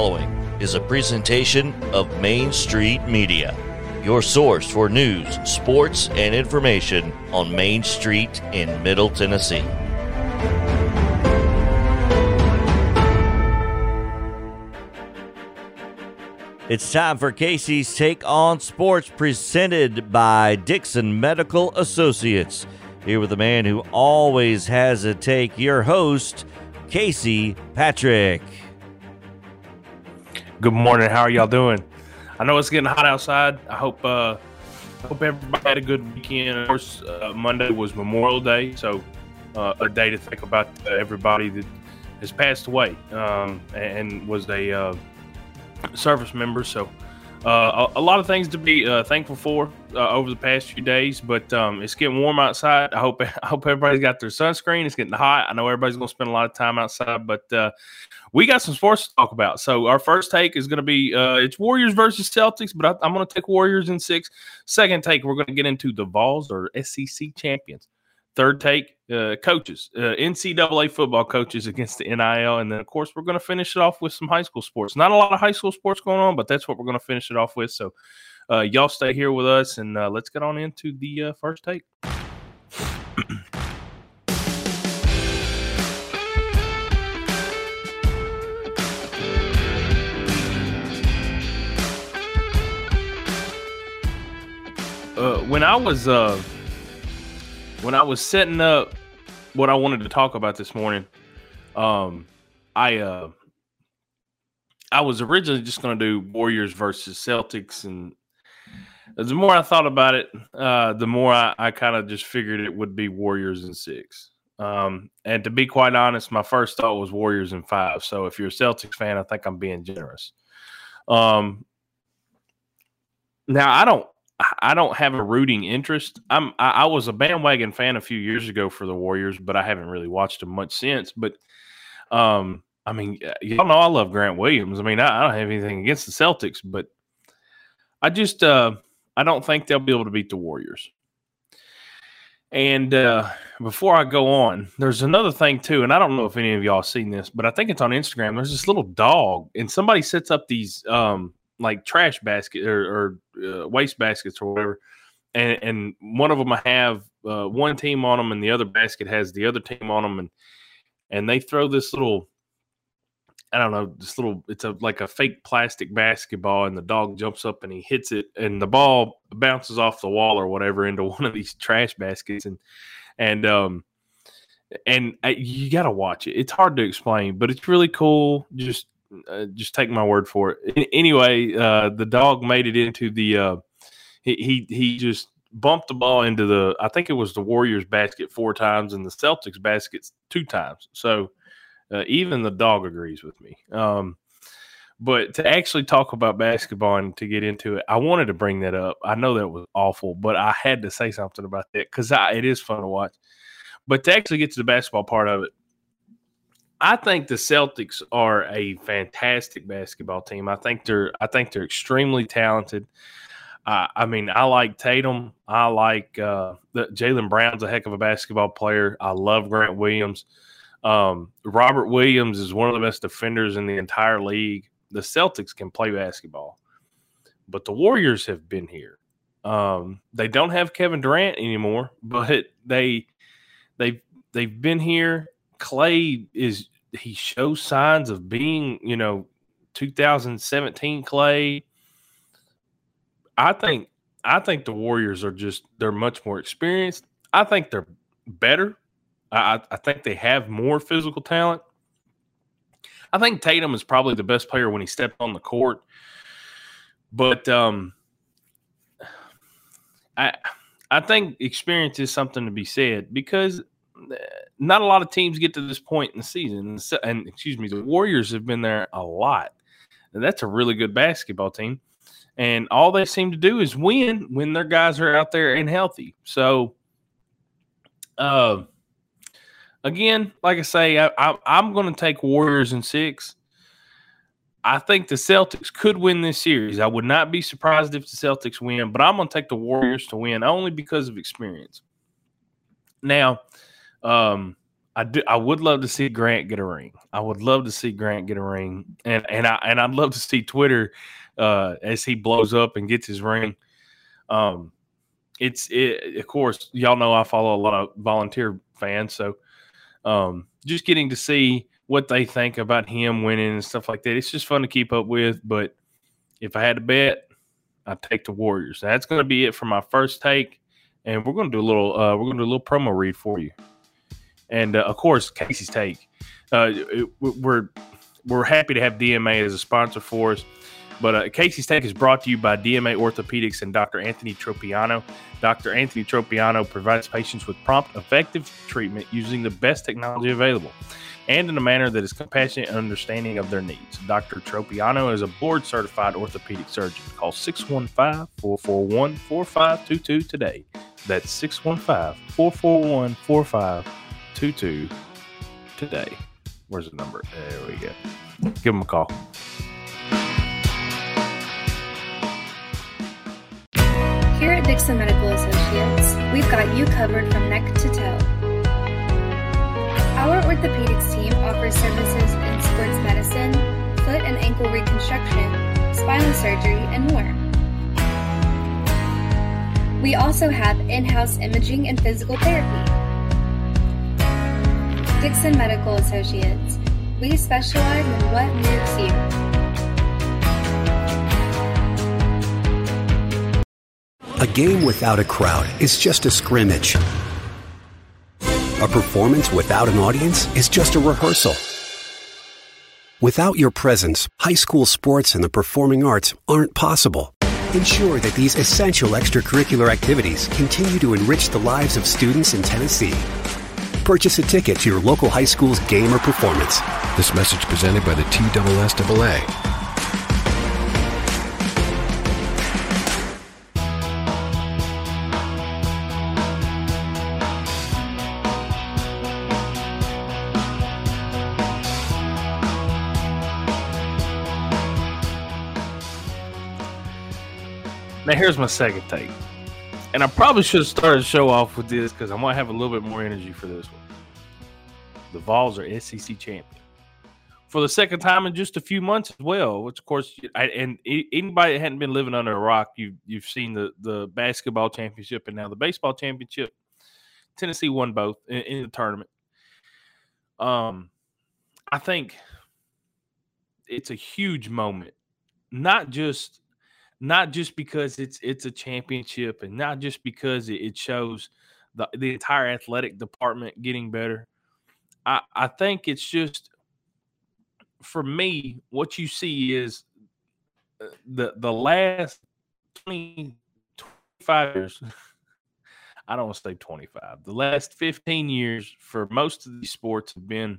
following is a presentation of Main Street Media, your source for news, sports, and information on Main Street in Middle Tennessee. It's time for Casey's Take on Sports, presented by Dickson Medical Associates. Here with the man who always has a take, your host, Casey Patrick. Good morning. How are y'all doing? I know it's getting hot outside. I hope uh, hope everybody had a good weekend. Of course, uh, Monday was Memorial Day, so uh, a day to think about everybody that has passed away um, and was a uh, service member. So uh, a, a, lot of things to be uh, thankful for uh, over the past few days. But um, it's getting warm outside. I hope I hope everybody's got their sunscreen. It's getting hot. I know everybody's going to spend a lot of time outside, but uh, we got some sports to talk about. So our first take is going to be uh, it's Warriors versus Celtics, but I, am going to take Warriors in six. Second take, we're going to get into the Vols or SEC champions. Third take, uh, coaches, uh, NCAA football coaches against the NIL. And then, of course, we're going to finish it off with some high school sports. Not a lot of high school sports going on, but that's what we're going to finish it off with. So, uh, y'all stay here with us and uh, let's get on into the uh, first take. Uh, when I was when I was setting up what I wanted to talk about this morning, um, I uh, I was originally just going to do Warriors versus Celtics, and the more I thought about it, uh, the more I, I kind of just figured it would be Warriors in six. Um, and to be quite honest, my first thought was Warriors in five. So if you're a Celtics fan, I think I'm being generous. Um, now I don't I don't have a rooting interest. I'm I, I, was a bandwagon fan a few years ago for the Warriors, but I haven't really watched them much since. But um, I mean, y'all know I love Grant Williams. I mean, I, I don't have anything against the Celtics, but I just uh, I don't think they'll be able to beat the Warriors. And uh, before I go on, there's another thing too, and I don't know if any of y'all seen this, but I think it's on Instagram. There's this little dog, and somebody sets up these um, like trash basket or, or uh, waste baskets or whatever, and, and one of them I have uh, one team on them, and the other basket has the other team on them, and and they throw this little. I don't know, this little, it's a like a fake plastic basketball, and the dog jumps up and he hits it, and the ball bounces off the wall or whatever into one of these trash baskets, and and um, and uh, you got to watch it. It's hard to explain, but it's really cool. Just uh, just take my word for it. Anyway, uh, the dog made it into the. Uh, he, he he just bumped the ball into the. I think it was the Warriors basket four times and the Celtics baskets two times. So uh, even the dog agrees with me. Um, but to actually talk about basketball and to get into it, I wanted to bring that up. I know that was awful, but I had to say something about that because it is fun to watch. But to actually get to the basketball part of it, I think the Celtics are a fantastic basketball team. I think they're I think they're extremely talented. Uh, I mean, I like Tatum. I like uh, Jaylen Brown's a heck of a basketball player. I love Grant Williams. Um, Robert Williams is one of the best defenders in the entire league. The Celtics can play basketball, but the Warriors have been here. Um, they don't have Kevin Durant anymore, but they they they've been here Klay is he shows signs of being, you know, 2017 Klay. I think I think the Warriors are just they're much more experienced. I think they're better. I, I think they have more physical talent. I think Tatum is probably the best player when he stepped on the court. But um I I think experience is something to be said because not a lot of teams get to this point in the season. And, excuse me, the Warriors have been there a lot. And that's a really good basketball team. And all they seem to do is win when their guys are out there and healthy. So, uh, again, like I say, I, I, I'm going to take Warriors in six. I think the Celtics could win this series. I would not be surprised if the Celtics win, but I'm going to take the Warriors to win only because of experience. Now, um, I do. I would love to see Grant get a ring. I would love to see Grant get a ring, and and I and I'd love to see Twitter uh, as he blows up and gets his ring. Um, it's it. Of course, y'all know I follow a lot of volunteer fans, so um, just getting to see what they think about him winning and stuff like that. It's just fun to keep up with. But if I had to bet, I'd take the Warriors. That's going to be it for my first take, and we're going to do a little. Uh, we're going to do a little promo read for you, and uh, of course Casey's take. Uh, we're we're happy to have DMA as a sponsor for us. But uh, Casey's Take is brought to you by DMA Orthopedics and Dr. Anthony Tropiano. Dr. Anthony Tropiano provides patients with prompt, effective treatment using the best technology available and in a manner that is compassionate and understanding of their needs. Dr. Tropiano is a board certified orthopedic surgeon. Call 615 441 4522 today. That's 615 441 4522 today. Where's the number? There we go. Give them a call. Here at Dickson Medical Associates, we've got you covered from neck to toe. Our orthopedics team offers services in sports medicine, foot and ankle reconstruction, spinal surgery, and more. We also have in house imaging and physical therapy. Dickson Medical Associates, we specialize in what moves you. A game without a crowd is just a scrimmage. A performance without an audience is just a rehearsal. Without your presence, high school sports and the performing arts aren't possible. Ensure that these essential extracurricular activities continue to enrich the lives of students in Tennessee. Purchase a ticket to your local high school's game or performance. This message presented by the TSSAA. Now here's my second take, and I probably should have started the show off with this because I might have a little bit more energy for this one. The Vols are SEC champion for the second time in just a few months as well. Which, of course, I, and anybody that hadn't been living under a rock, you you've seen the the basketball championship and now the baseball championship. Tennessee won both in, in the tournament. Um, I think it's a huge moment, not just not just because it's it's a championship and not just because it shows the, the entire athletic department getting better. I, I think it's just for me, what you see is uh, the the last 20, 25 years. I don't want to say 25. The last 15 years for most of these sports have been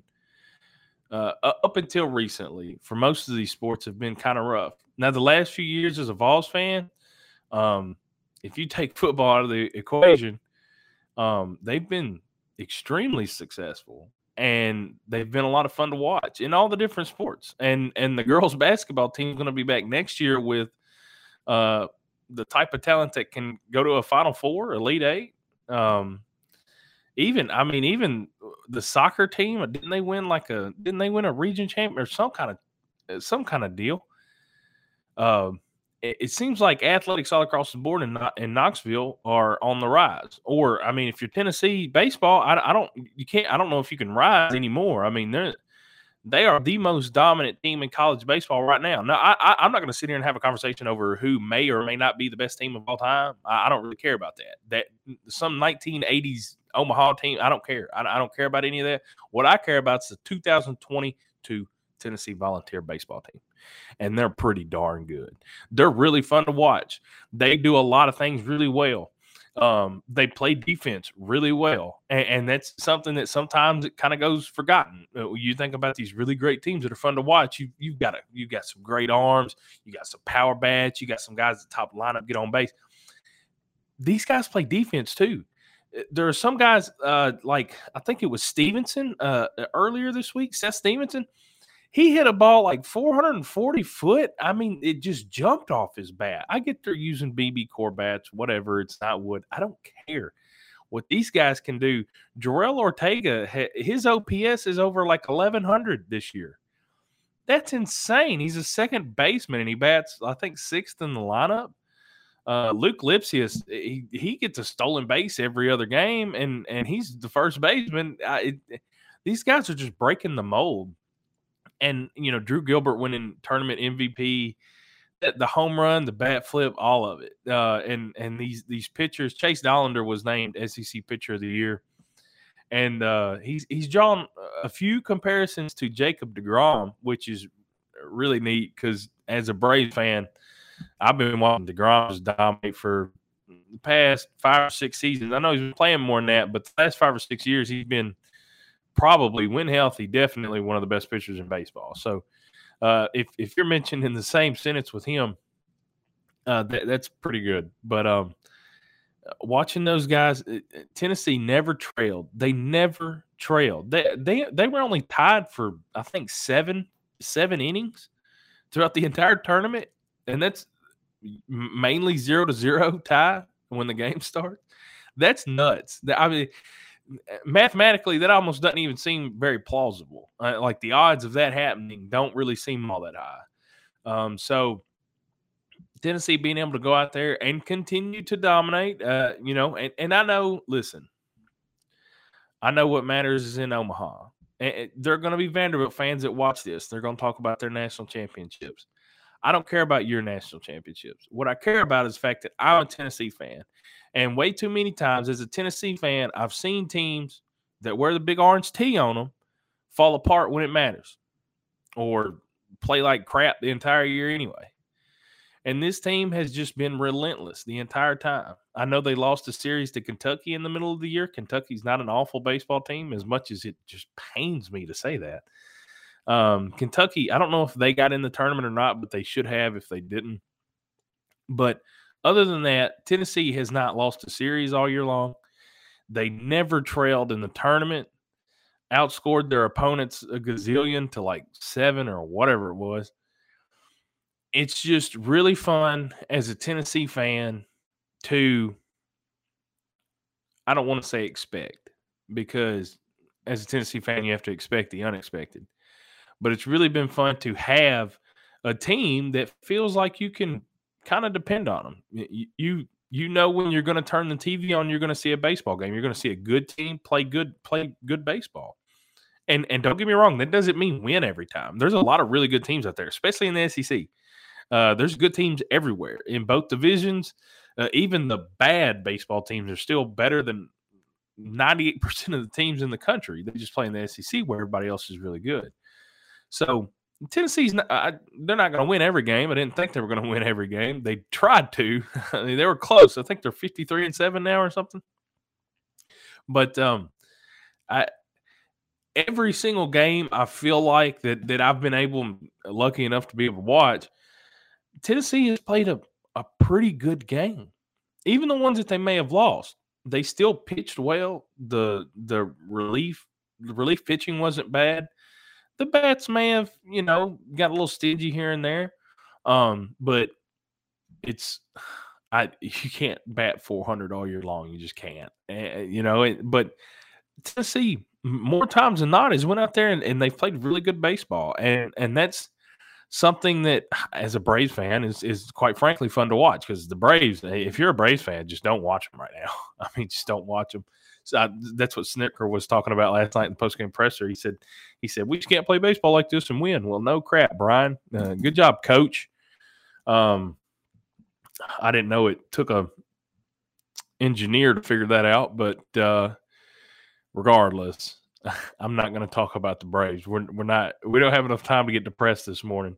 uh, up until recently, for most of these sports have been kind of rough. Now, the last few years as a Vols fan, um, if you take football out of the equation, um, they've been extremely successful and they've been a lot of fun to watch in all the different sports. And and the girls basketball team is going to be back next year with uh, the type of talent that can go to a Final Four, Elite Eight. Um, even I mean, even the soccer team didn't they win like a didn't they win a region champ or some kind of some kind of deal? Um, it, it, seems like athletics all across the board in in Knoxville are on the rise. Or I mean, if you're Tennessee baseball, I, I don't you can't I don't know if you can rise anymore. I mean, they're they are the most dominant team in college baseball right now. Now, I, I, am not going to sit here and have a conversation over who may or may not be the best team of all time. I, I don't really care about that. That some 1980s Omaha team, I don't care. I, I don't care about any of that. What I care about is the 2022 Tennessee Volunteer baseball team, and they're pretty darn good. They're really fun to watch. They do a lot of things really well. Um, they play defense really well, and, and that's something that sometimes it kind of goes forgotten. Uh, you think about these really great teams that are fun to watch. You you've got a you got some great arms, you got some power bats, you got some guys at the top lineup get on base. These guys play defense too. Uh, there are some guys uh, like I think it was Stephenson uh, earlier this week, Seth Stephenson he hit a ball like 440 foot. I mean, it just jumped off his bat. I get they're using BBCOR bats, whatever. It's not wood. I don't care. what these guys can do. Jorel Ortega, his OPS is over like 1100 this year. That's insane. He's a second baseman and he bats, I think, sixth in the lineup. Uh, Luc Lipcius, he, he gets a stolen base every other game, and and he's the first baseman. I, it, these guys are just breaking the mold. And you know, Drew Gilbert winning tournament MVP, the home run, the bat flip, all of it. Uh, and and these these pitchers, Chase Dollander was named SEC Pitcher of the Year, and uh, he's he's drawn a few comparisons to Jacob deGrom, which is really neat because as a Braves fan, I've been watching deGrom dominate for the past five or six seasons. I know he's been playing more than that, but the last five or six years he's been probably when healthy, definitely one of the best pitchers in baseball. So uh, if if you're mentioned in the same sentence with him, uh, that, that's pretty good. But um, watching those guys, uh, uh, Tennessee never trailed. They never trailed. They they they were only tied for I think seven seven innings throughout the entire tournament, and that's mainly zero to zero tie when the game starts. That's nuts. I mean, mathematically, that almost doesn't even seem very plausible. Uh, like the odds of that happening don't really seem all that high. Um, so Tennessee being able to go out there and continue to dominate, uh, you know, and, and I know, listen, I know what matters is in Omaha. And they're going to be Vanderbilt fans that watch this. They're going to talk about their national championships. I don't care about your national championships. What I care about is the fact that I'm a Tennessee fan. And way too many times as a Tennessee fan, I've seen teams that wear the big orange T on them fall apart when it matters or play like crap the entire year anyway. And this team has just been relentless the entire time. I know they lost a series to Kentucky in the middle of the year. Kentucky's not an awful baseball team, as much as it just pains me to say that. Um, Kentucky, I don't know if they got in the tournament or not, but they should have if they didn't. But other than that, Tennessee has not lost a series all year long. They never trailed in the tournament, outscored their opponents a gazillion to like seven or whatever it was. It's just really fun as a Tennessee fan to, I don't want to say expect because as a Tennessee fan, you have to expect the unexpected. But it's really been fun to have a team that feels like you can kind of depend on them. You, you know when you're going to turn the TV on, you're going to see a baseball game. You're going to see a good team play good play good baseball. And and don't get me wrong, that doesn't mean win every time. There's a lot of really good teams out there, especially in the SEC. Uh, there's good teams everywhere in both divisions. Uh, even the bad baseball teams are still better than 98% of the teams in the country. They just play in the SEC where everybody else is really good. So Tennessee's not, I, they're not going to win every game. I didn't think they were going to win every game. They tried to. I mean, they were close. I think they're 53 and 7 now or something. But um I every single game I feel like that that I've been able lucky enough to be able to watch Tennessee has played a, a pretty good game. Even the ones that they may have lost, they still pitched well. The the relief the relief pitching wasn't bad the bats may have, you know, got a little stingy here and there. Um, but it's I you can't bat 400 all year long. You just can't. And, you know, it, but Tennessee more times than not has went out there and, and they've played really good baseball. And and that's something that as a Braves fan is is quite frankly fun to watch because the Braves, if you're a Braves fan, just don't watch them right now. I mean, just don't watch them. So I, that's what Snitker was talking about last night in the postgame presser. He said, he said we just can't play baseball like this and win. Well, no crap, Brian. Uh, good job, coach. Um, I didn't know it took a engineer to figure that out, but uh, regardless, I'm not going to talk about the Braves. We're we're not we don't have enough time to get depressed this morning.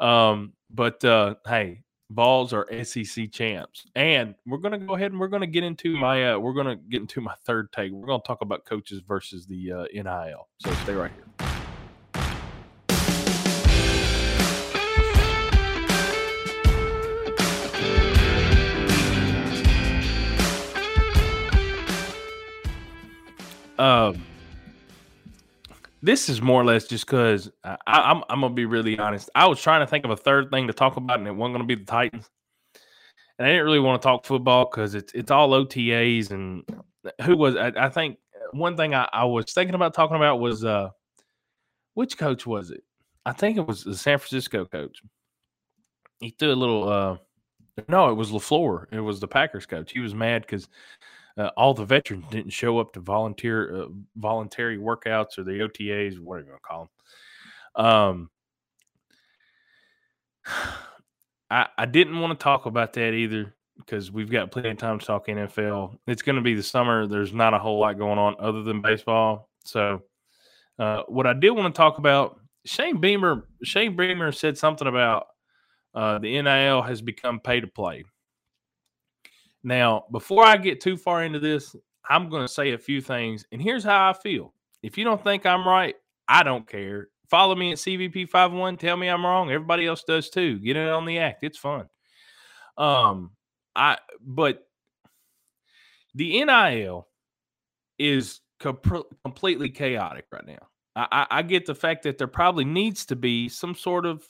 Um, but uh, hey, Vols are SEC champs. And we're going to go ahead and we're going to get into my uh, we're going to get into my third take. We're going to talk about coaches versus the uh, NIL. So stay right here. Um this is more or less just because I'm I'm gonna be really honest. I was trying to think of a third thing to talk about, and it wasn't gonna be the Titans. and I didn't really want to talk football because it's it's all OTAs and who was I, I think one thing I, I, was thinking about talking about was uh which coach was it? I think it was the San Francisco coach. He threw a little uh no, it was LaFleur. It was the Packers coach. He was mad because uh, all the veterans didn't show up to volunteer uh, voluntary workouts or the OTAs, what are you going to call them? Um, I, I didn't want to talk about that either because we've got plenty of time to talk NFL. It's going to be the summer. There's not a whole lot going on other than baseball. So, uh, what I did want to talk about, Shane Beamer. Shane Beamer said something about uh, the NIL has become pay to play. Now, before I get too far into this, I'm going to say a few things, and here's how I feel. If you don't think I'm right, I don't care. Follow me at CVP51. Tell me I'm wrong. Everybody else does too. Get it on the act. It's fun. Um, I but the NIL is comp- completely chaotic right now. I, I, I get the fact that there probably needs to be some sort of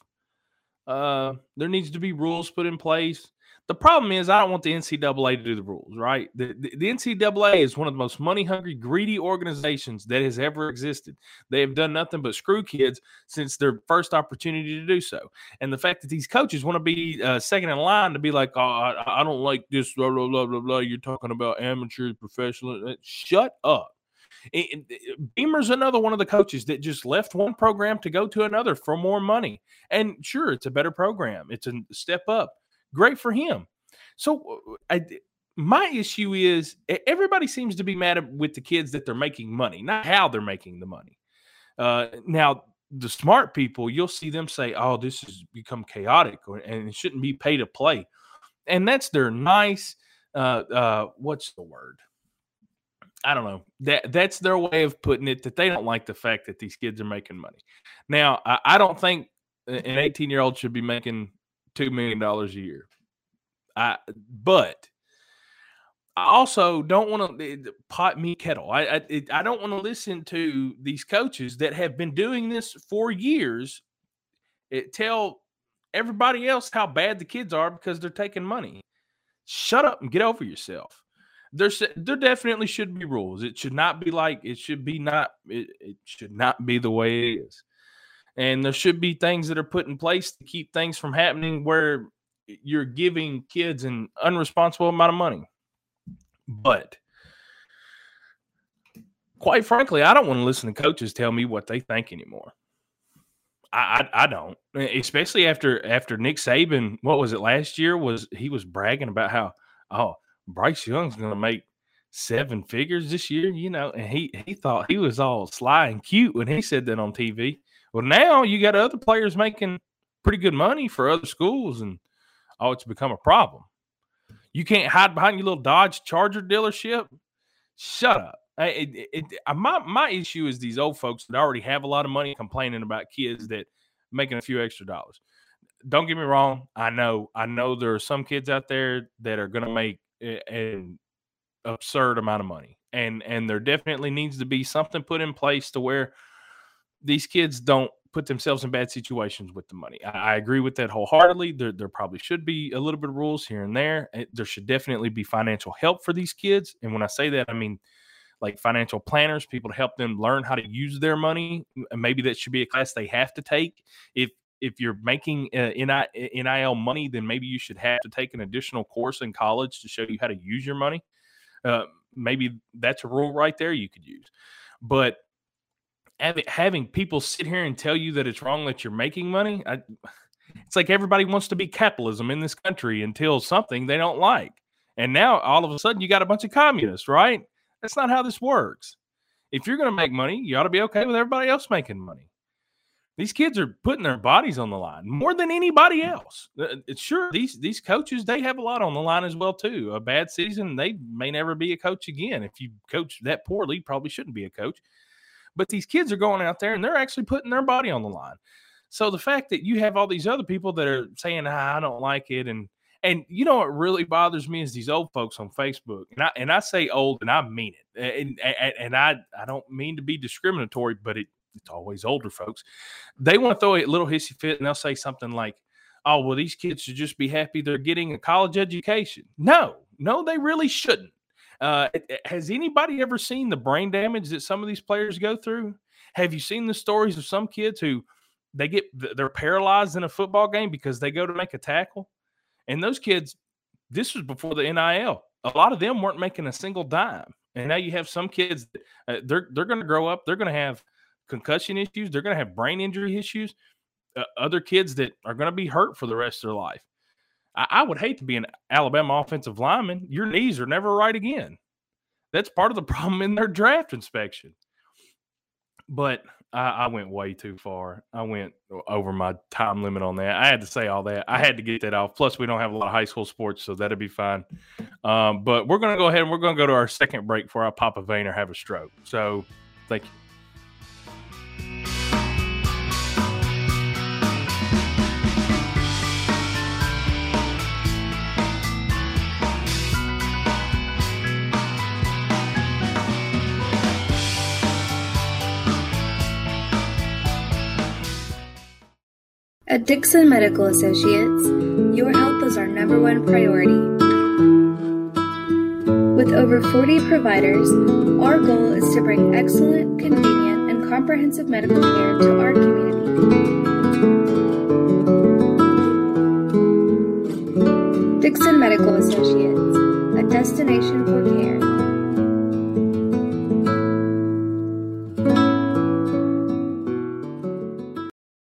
uh there needs to be rules put in place the problem is, I don't want the NCAA to do the rules, right? The, the, the, NCAA is one of the most money hungry, greedy organizations that has ever existed. They have done nothing but screw kids since their first opportunity to do so. And the fact that these coaches want to be uh, second in line to be like, oh, I, I don't like this, blah, blah, blah, blah, blah. You're talking about amateurs, professional. Uh, shut up. Beamer's another one of the coaches that just left one program to go to another for more money. And sure, it's a better program, it's a step up Great for him. So I, my issue is everybody seems to be mad with the kids that they're making money, not how they're making the money. Uh, now, the smart people, you'll see them say, "Oh, this has become chaotic, and it shouldn't be pay to play," and that's their nice. Uh, uh, what's the word? I don't know. That that's their way of putting it. That they don't like the fact that these kids are making money. Now, I, I don't think an 18 year old should be making two million dollars a year. I but I also don't want to eh, pot me kettle. I I, I don't want to listen to these coaches that have been doing this for years. It eh, tell everybody else how bad the kids are because they're taking money. Shut up and get over yourself. There's there definitely should be rules. It should not be like it should be not it, it should not be the way it is and there should be things that are put in place to keep things from happening where you're giving kids an unresponsible amount of money. But quite frankly, I don't want to listen to coaches tell me what they think anymore. I, I, I don't, especially after after Nick Saban. What was it last year? Was he was bragging about how oh Bryce Young's going to make seven figures this year, you know, and he he thought he was all sly and cute when he said that on TV. Well, now you got other players making pretty good money for other schools, and oh, it's become a problem. You can't hide behind your little Dodge Charger dealership. Shut up. It, it, it, my my issue is these old folks that already have a lot of money complaining about kids that making a few extra dollars. Don't get me wrong. I know I know there are some kids out there that are going to make an absurd amount of money, and and there definitely needs to be something put in place to where these kids don't put themselves in bad situations with the money. I, I agree with that wholeheartedly. There, there probably should be a little bit of rules here and there. There should definitely be financial help for these kids. And when I say that, I mean like financial planners, people to help them learn how to use their money. Maybe that should be a class they have to take. If if you're making uh, NIL money, then maybe you should have to take an additional course in college to show you how to use your money. Uh, maybe that's a rule right there you could use. But having, having people sit here and tell you that it's wrong that you're making money, I, it's like everybody wants to be capitalism in this country until something they don't like. And now all of a sudden you got a bunch of communists, right? That's not how this works. If you're going to make money, you ought to be okay with everybody else making money. These kids are putting their bodies on the line more than anybody else. Uh, it's sure these these coaches they have a lot on the line as well too. A bad season, they may never be a coach again. If you coach that poorly, probably shouldn't be a coach. But these kids are going out there and they're actually putting their body on the line. So the fact that you have all these other people that are saying, ah, I don't like it, and and you know what really bothers me is these old folks on Facebook, and I and I say old and I mean it, and and, and I I don't mean to be discriminatory, but it it's always older folks. They want to throw a little hissy fit and they'll say something like, oh, well, these kids should just be happy they're getting a college education. No, no, they really shouldn't. Uh, has anybody ever seen the brain damage that some of these players go through? Have you seen the stories of some kids who they get they're paralyzed in a football game because they go to make a tackle? And those kids, this was before the NIL. A lot of them weren't making a single dime. And now you have some kids, uh, they're they're going to grow up, they're going to have concussion issues, they're going to have brain injury issues. Uh, other kids that are going to be hurt for the rest of their life. I, I would hate to be an Alabama offensive lineman. Your knees are never right again. That's part of the problem in their draft inspection. But I, went way too far. I went over my time limit on that. I had to say all that. I had to get that off. Plus, we don't have a lot of high school sports, so that'd be fine. Um, but we're going to go ahead and we're going to go to our second break before I pop a vein or have a stroke. So, thank you. At Dickson Medical Associates, your health is our number one priority. With over 40 providers, our goal is to bring excellent, convenient, and comprehensive medical care to our community. Dickson Medical Associates, a destination for care.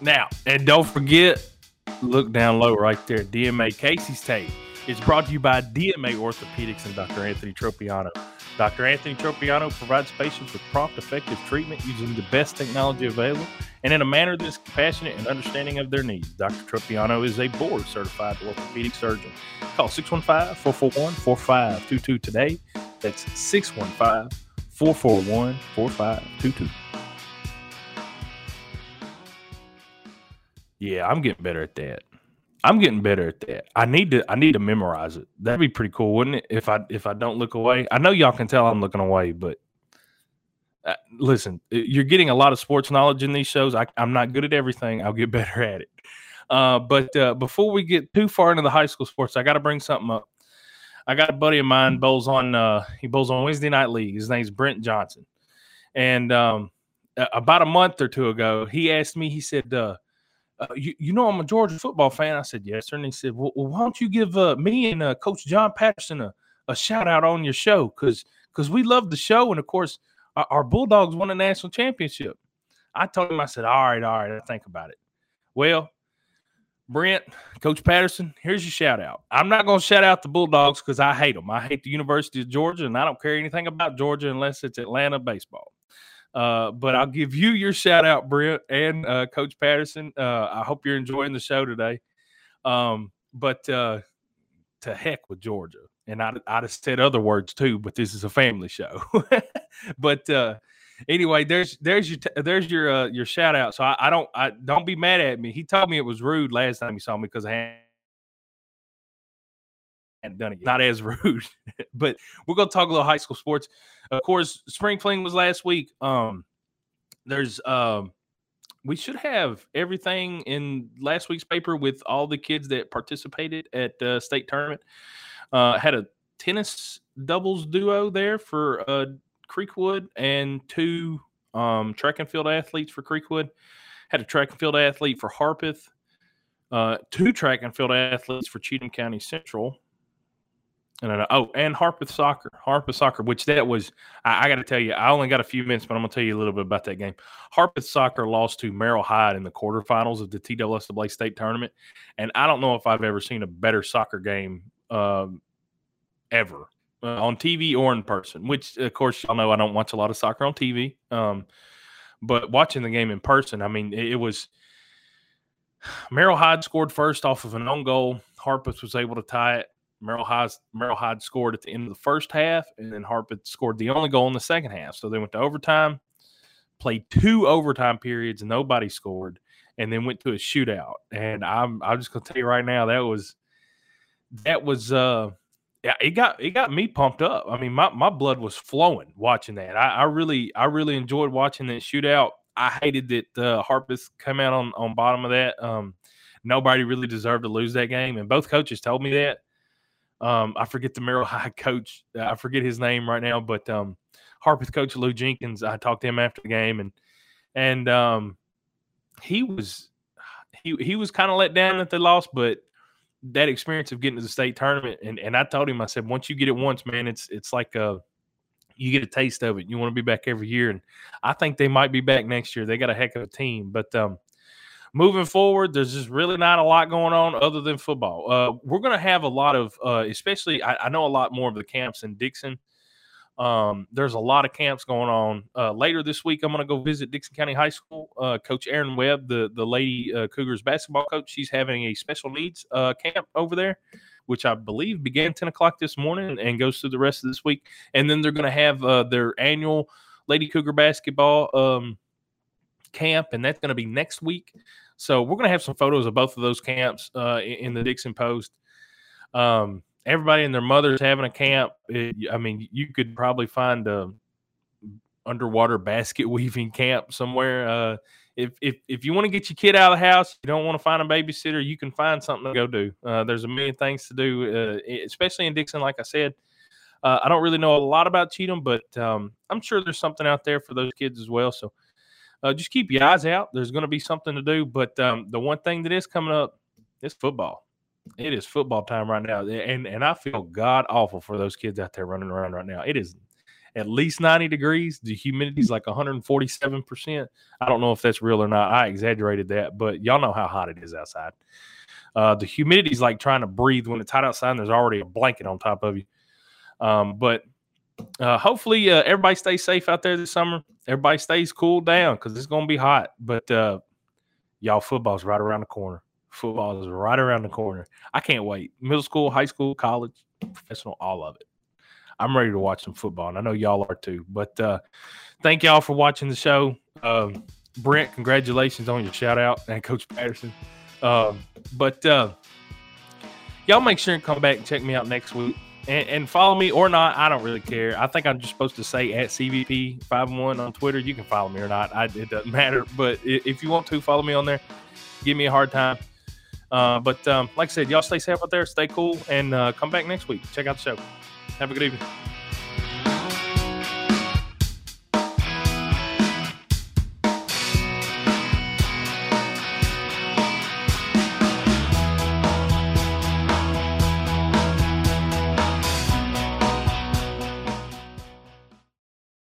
Now, and don't forget, look down low right there, DMA Casey's tape. It's brought to you by DMA Orthopedics and Dr. Anthony Tropiano. Dr. Anthony Tropiano provides patients with prompt, effective treatment using the best technology available and in a manner that's compassionate and understanding of their needs. Dr. Tropiano is a board certified orthopedic surgeon. Call 615 441 4522 today. That's 615 441 4522. Yeah, I'm getting better at that. I'm getting better at that. I need to I need to memorize it. That'd be pretty cool, wouldn't it? If I if I don't look away. I know y'all can tell I'm looking away, but uh, listen, you're getting a lot of sports knowledge in these shows. I, am not good at everything. I'll get better at it. Uh, but uh, before we get too far into the high school sports, I got to bring something up. I got a buddy of mine bowls on. Uh, he bowls on Wednesday night league. His name's Brent Johnson, and um, about a month or two ago, he asked me. He said, uh, you, you know I'm a Georgia football fan. I said, yes, sir. And he said, well, well why don't you give uh, me and uh, Coach John Patterson a, a shout out on your show? Because because we love the show. And of course, our, our, Bulldogs won a national championship. I told him, I said, all right, all right, I think about it. Well, Brent, Coach Patterson, here's your shout out. I'm not going to shout out the Bulldogs because I hate them. I hate the University of Georgia, and I don't care anything about Georgia unless it's Atlanta baseball. Uh, but I'll give you your shout out, Brent and uh, Coach Patterson. Uh, I hope you're enjoying the show today. Um, but uh, to heck with Georgia. And I, I'd have said other words too, but this is a family show. but uh, anyway, there's there's your there's your your shout out. So I, I, don't I don't be mad at me. He told me it was rude last time he saw me because I hadn't done it. Yet. Not as rude, but we're gonna talk a little high school sports. Of course, spring fling was last week. Um, there's um, we should have everything in last week's paper with all the kids that participated at the state tournament. Uh, had a tennis doubles duo there for uh, Creekwood and two um, track and field athletes for Creekwood. Had a track and field athlete for Harpeth. Uh, two track and field athletes for Cheatham County Central. And oh, and Harpeth Soccer, Harpeth Soccer, which that was, I, I got to tell you, I only got a few minutes, but I'm going to tell you a little bit about that game. Harpeth Soccer lost to Merrol Hyde in the quarterfinals of the TSSAA state tournament. And I don't know if I've ever seen a better soccer game um, ever uh, on TV or in person, which, of course, y'all know I don't watch a lot of soccer on TV. Um, but watching the game in person, I mean, it, it was Merrol Hyde scored first off of an own goal. Harpeth was able to tie it. Merrol Hyde, Merrol Hyde scored at the end of the first half, and then Harpeth scored the only goal in the second half. So they went to overtime, played two overtime periods, nobody scored, and then went to a shootout. And I'm I'm just gonna tell you right now that was that was uh yeah it got it got me pumped up. I mean my, my blood was flowing watching that. I, I really I really enjoyed watching that shootout. I hated that uh, Harpeth came out on on bottom of that. Um, nobody really deserved to lose that game, and both coaches told me that. Um, I forget the Merrill High coach. I forget his name right now, but um, Harpeth coach Lou Jenkins. I talked to him after the game, and and um, he was he he was kind of let down that they lost, but that experience of getting to the state tournament, and and I told him, I said, once you get it once, man, it's it's like a you get a taste of it. You want to be back every year, and I think they might be back next year. They got a heck of a team, but um, moving forward, there's just really not a lot going on other than football. Uh, we're going to have a lot of, uh, especially I, I, know a lot more of the camps in Dickson. Um, there's a lot of camps going on. Uh, later this week, I'm going to go visit Dickson County High School. Uh, coach Erin Webb, the the lady uh, Cougars basketball coach, she's having a special needs uh, camp over there which I believe began 10 o'clock this morning and goes through the rest of this week. And then they're going to have their annual Lady Cougar basketball um, camp, and that's going to be next week. So we're going to have some photos of both of those camps uh, in the Dickson Post. Um, everybody and their mothers having a camp. It, I mean, you could probably find a underwater basket weaving camp somewhere. Uh, if if if you want to get your kid out of the house, you don't want to find a babysitter, you can find something to go do. Uh, there's a million things to do, uh, especially in Dickson. Like I said, uh, I don't really know a lot about Cheatham, but um, I'm sure there's something out there for those kids as well. So uh, just keep your eyes out. There's going to be something to do. But um, the one thing that is coming up is football. It is football time right now, and and I feel god awful for those kids out there running around right now. It is at least 90 degrees. The humidity is like 147%. I don't know if that's real or not. I exaggerated that, but y'all know how hot it is outside. Uh, the humidity is like trying to breathe when it's hot outside and there's already a blanket on top of you. Um, but uh, hopefully, uh, everybody stays safe out there this summer. Everybody stays cool down because it's going to be hot. But uh, y'all, football's right around the corner. Football is right around the corner. I can't wait. Middle school, high school, college, professional, all of it. I'm ready to watch some football, and I know y'all are too. But uh, thank y'all for watching the show. Um, Brent, congratulations on your shout out, and Coach Patterson. Um, but uh, y'all make sure and come back and check me out next week. And, and, follow me or not, I don't really care. I think I'm just supposed to say at CVP51 on Twitter. You can follow me or not. I, it doesn't matter. But if you want to, follow me on there. Give me a hard time. Uh, but um, like I said, y'all stay safe out there, stay cool, and uh, come back next week. Check out the show. Have a good evening.